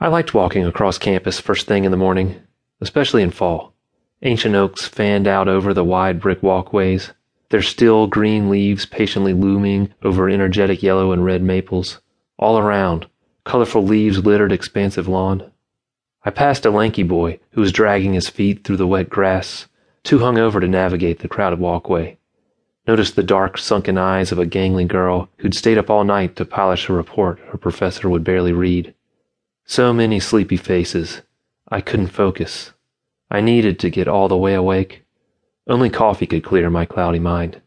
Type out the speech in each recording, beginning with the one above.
I liked walking across campus first thing in the morning, especially in fall. Ancient oaks fanned out over the wide brick walkways, their still green leaves patiently looming over energetic yellow and red maples. All around, colorful leaves littered expansive lawn. I passed a lanky boy who was dragging his feet through the wet grass, too hungover to navigate the crowded walkway. Noticed the dark, sunken eyes of a gangly girl who'd stayed up all night to polish a report her professor would barely read. So many sleepy faces. I couldn't focus. I needed to get all the way awake. Only coffee could clear my cloudy mind.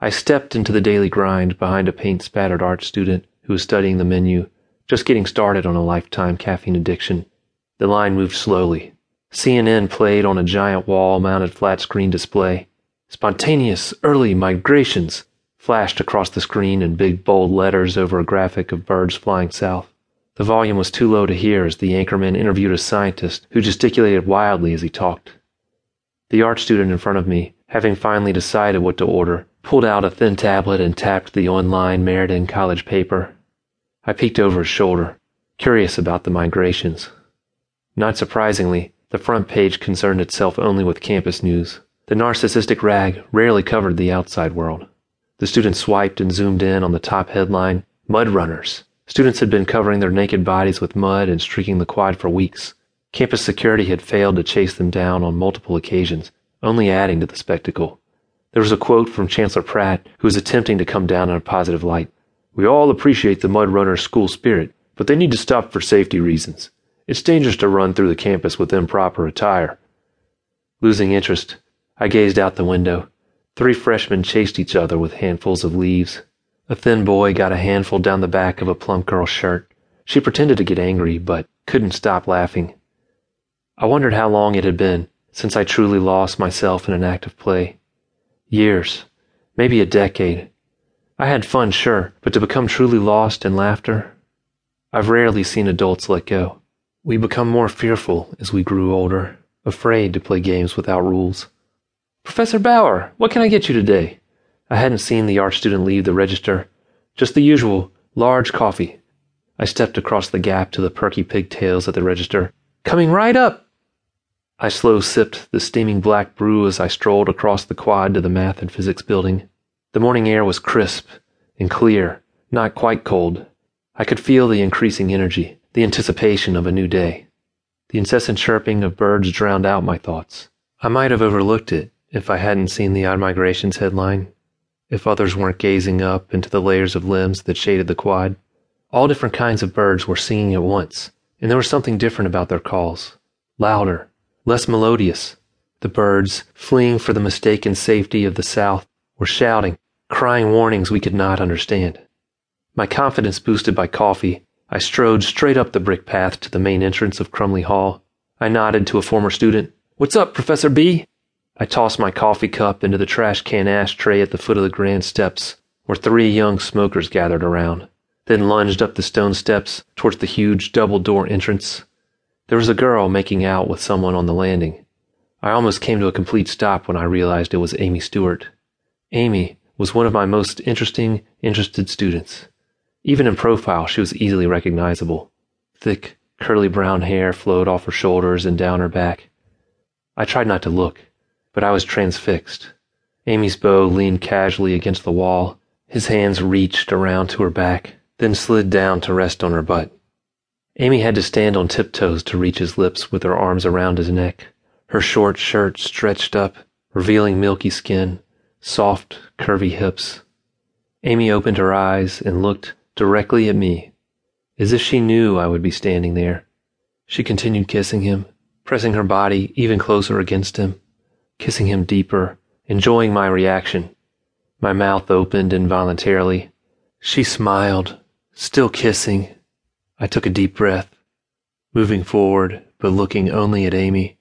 I stepped into the daily grind behind a paint spattered art student who was studying the menu, just getting started on a lifetime caffeine addiction. The line moved slowly. CNN played on a giant wall mounted flat screen display. Spontaneous early migrations flashed across the screen in big bold letters over a graphic of birds flying south. The volume was too low to hear as the anchorman interviewed a scientist who gesticulated wildly as he talked. The art student in front of me, having finally decided what to order, pulled out a thin tablet and tapped the online Meriden college paper. I peeked over his shoulder, curious about the migrations. Not surprisingly, the front page concerned itself only with campus news. The narcissistic rag rarely covered the outside world. The student swiped and zoomed in on the top headline Mud Runners Students had been covering their naked bodies with mud and streaking the quad for weeks. Campus security had failed to chase them down on multiple occasions, only adding to the spectacle. There was a quote from Chancellor Pratt, who was attempting to come down in a positive light. We all appreciate the Mud Runners' school spirit, but they need to stop for safety reasons. It's dangerous to run through the campus with improper attire. Losing interest, I gazed out the window. Three freshmen chased each other with handfuls of leaves. A thin boy got a handful down the back of a plump girl's shirt. She pretended to get angry, but couldn't stop laughing. I wondered how long it had been since I truly lost myself in an act of play. Years, maybe a decade. I had fun, sure, but to become truly lost in laughter? I've rarely seen adults let go. We become more fearful as we grew older, afraid to play games without rules. Professor Bauer, what can I get you today? I hadn't seen the art student leave the register. Just the usual, large coffee. I stepped across the gap to the perky pigtails at the register. Coming right up! I slow sipped the steaming black brew as I strolled across the quad to the math and physics building. The morning air was crisp and clear, not quite cold. I could feel the increasing energy, the anticipation of a new day. The incessant chirping of birds drowned out my thoughts. I might have overlooked it if I hadn't seen the odd migrations headline if others weren't gazing up into the layers of limbs that shaded the quad. All different kinds of birds were singing at once, and there was something different about their calls. Louder, less melodious. The birds, fleeing for the mistaken safety of the South, were shouting, crying warnings we could not understand. My confidence boosted by coffee, I strode straight up the brick path to the main entrance of Crumley Hall. I nodded to a former student. What's up, Professor B? I tossed my coffee cup into the trash can ashtray at the foot of the grand steps, where three young smokers gathered around, then lunged up the stone steps towards the huge double door entrance. There was a girl making out with someone on the landing. I almost came to a complete stop when I realized it was Amy Stewart. Amy was one of my most interesting, interested students. Even in profile, she was easily recognizable. Thick, curly brown hair flowed off her shoulders and down her back. I tried not to look but I was transfixed. Amy's beau leaned casually against the wall. His hands reached around to her back, then slid down to rest on her butt. Amy had to stand on tiptoes to reach his lips with her arms around his neck. Her short shirt stretched up, revealing milky skin, soft, curvy hips. Amy opened her eyes and looked directly at me, as if she knew I would be standing there. She continued kissing him, pressing her body even closer against him kissing him deeper, enjoying my reaction. My mouth opened involuntarily. She smiled, still kissing. I took a deep breath, moving forward, but looking only at Amy.